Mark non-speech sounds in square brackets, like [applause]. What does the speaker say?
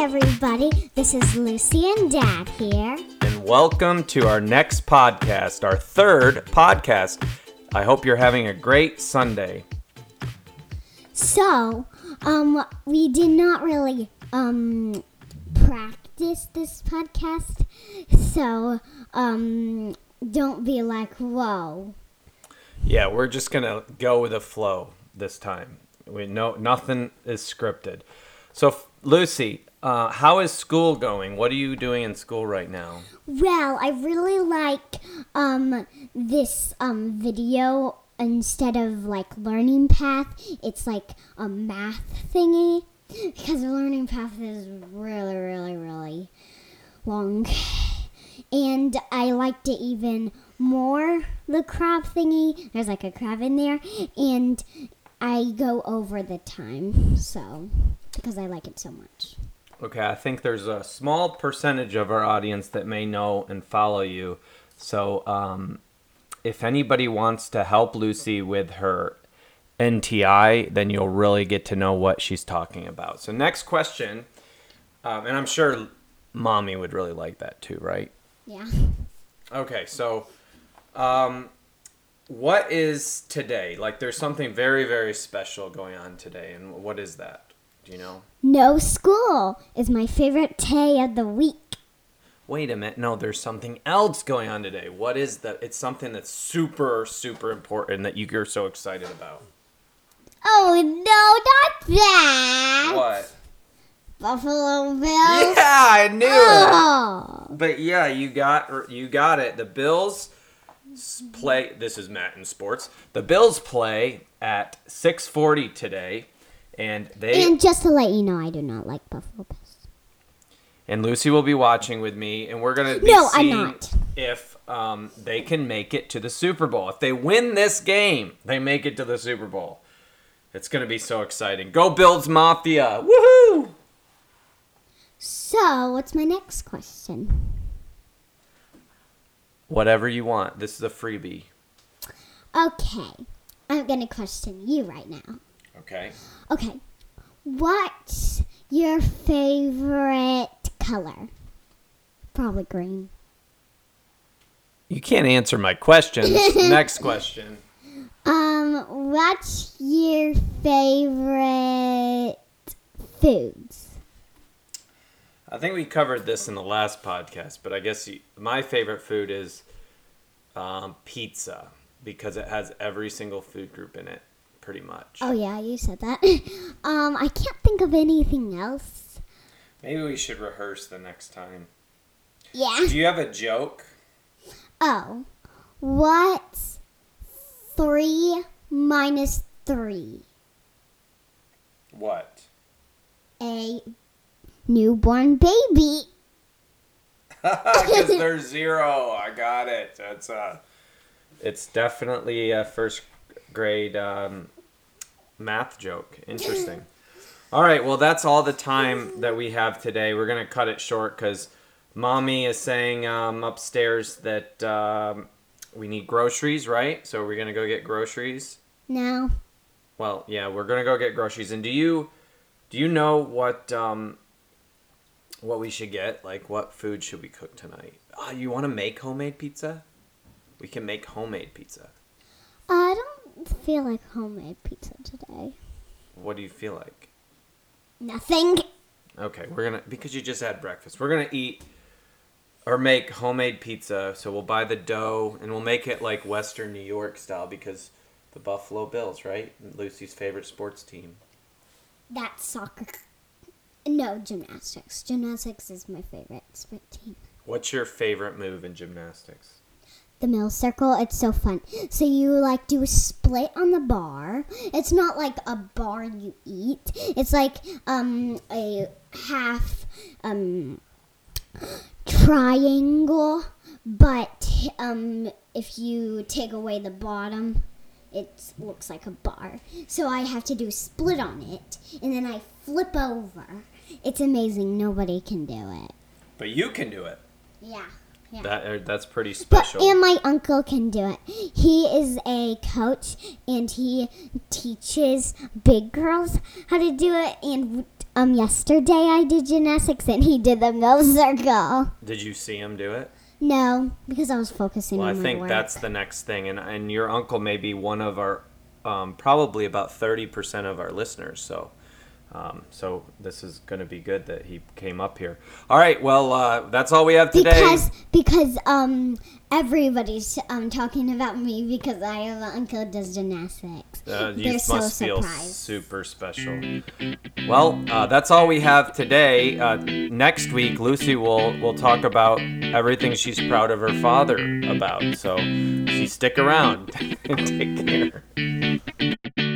everybody. This is Lucy and Dad here. And welcome to our next podcast, our third podcast. I hope you're having a great Sunday. So, um, we did not really um practice this podcast, so um, don't be like, whoa. Yeah, we're just gonna go with the flow this time. We know nothing is scripted. So, Lucy, uh, how is school going? What are you doing in school right now? Well, I really like um this um video instead of like learning path, it's like a math thingy because learning path is really really really long. And I liked it even more the crab thingy. There's like a crab in there and I go over the time, so because I like it so much. Okay, I think there's a small percentage of our audience that may know and follow you. So, um, if anybody wants to help Lucy with her NTI, then you'll really get to know what she's talking about. So, next question, um, and I'm sure mommy would really like that too, right? Yeah. Okay, so um, what is today? Like, there's something very, very special going on today, and what is that? Do you know? No school is my favorite day of the week. Wait a minute. No, there's something else going on today. What is that? It's something that's super, super important that you're so excited about. Oh no, not that! What? Buffalo Bills. Yeah, I knew it. Oh. But yeah, you got you got it. The Bills play. This is Matt in sports. The Bills play at 6:40 today, and they And just to let you know, I do not like Buffalo Bills. and Lucy will be watching with me, and we're gonna be No, I'm not. if um, they can make it to the Super Bowl. If they win this game, they make it to the Super Bowl. It's gonna be so exciting. Go Bills Mafia! Woohoo! So, what's my next question? Whatever you want. This is a freebie. Okay, I'm gonna question you right now. Okay. Okay, what's your favorite color? Probably green. You can't answer my questions. [laughs] Next question. Um, what's your favorite foods? I think we covered this in the last podcast, but I guess you, my favorite food is um, pizza because it has every single food group in it, pretty much. Oh yeah, you said that. [laughs] um, I can't think of anything else. Maybe we should rehearse the next time. Yeah. Do you have a joke? Oh, what's three minus three? What? A newborn baby. [laughs] Because [laughs] there's zero. I got it. That's uh, it's definitely a first grade um, math joke. Interesting. [laughs] All right. Well, that's all the time that we have today. We're gonna cut it short because mommy is saying um, upstairs that um, we need groceries. Right. So we're gonna go get groceries. No. Well, yeah, we're gonna go get groceries. And do you do you know what um what we should get? Like what food should we cook tonight? Ah, you want to make homemade pizza? We can make homemade pizza. I don't feel like homemade pizza today. What do you feel like? Nothing. Okay, we're gonna because you just had breakfast. We're gonna eat or make homemade pizza. So we'll buy the dough and we'll make it like Western New York style because the Buffalo Bills, right? Lucy's favorite sports team. That's soccer. No, gymnastics. Gymnastics is my favorite sport team. What's your favorite move in gymnastics? The mill circle. It's so fun. So you like do a split on the bar. It's not like a bar you eat. It's like um a half um triangle, but um if you take away the bottom, it looks like a bar. So I have to do a split on it, and then I flip over. It's amazing. Nobody can do it. But you can do it. Yeah. Yeah. That uh, that's pretty special. But and my uncle can do it. He is a coach and he teaches big girls how to do it. And um yesterday I did gymnastics and he did the middle circle. Did you see him do it? No, because I was focusing Well, I think work. that's the next thing, and and your uncle may be one of our, um, probably about thirty percent of our listeners. So, um, so this is going to be good that he came up here. All right, well, uh, that's all we have today. because because um everybody's um talking about me because I have an uncle does gymnastics. Uh, you They're so feel surprised. super special. Well, uh, that's all we have today. Uh, next week, Lucy will will talk about everything she's proud of her father about. So, she stick around and [laughs] take care.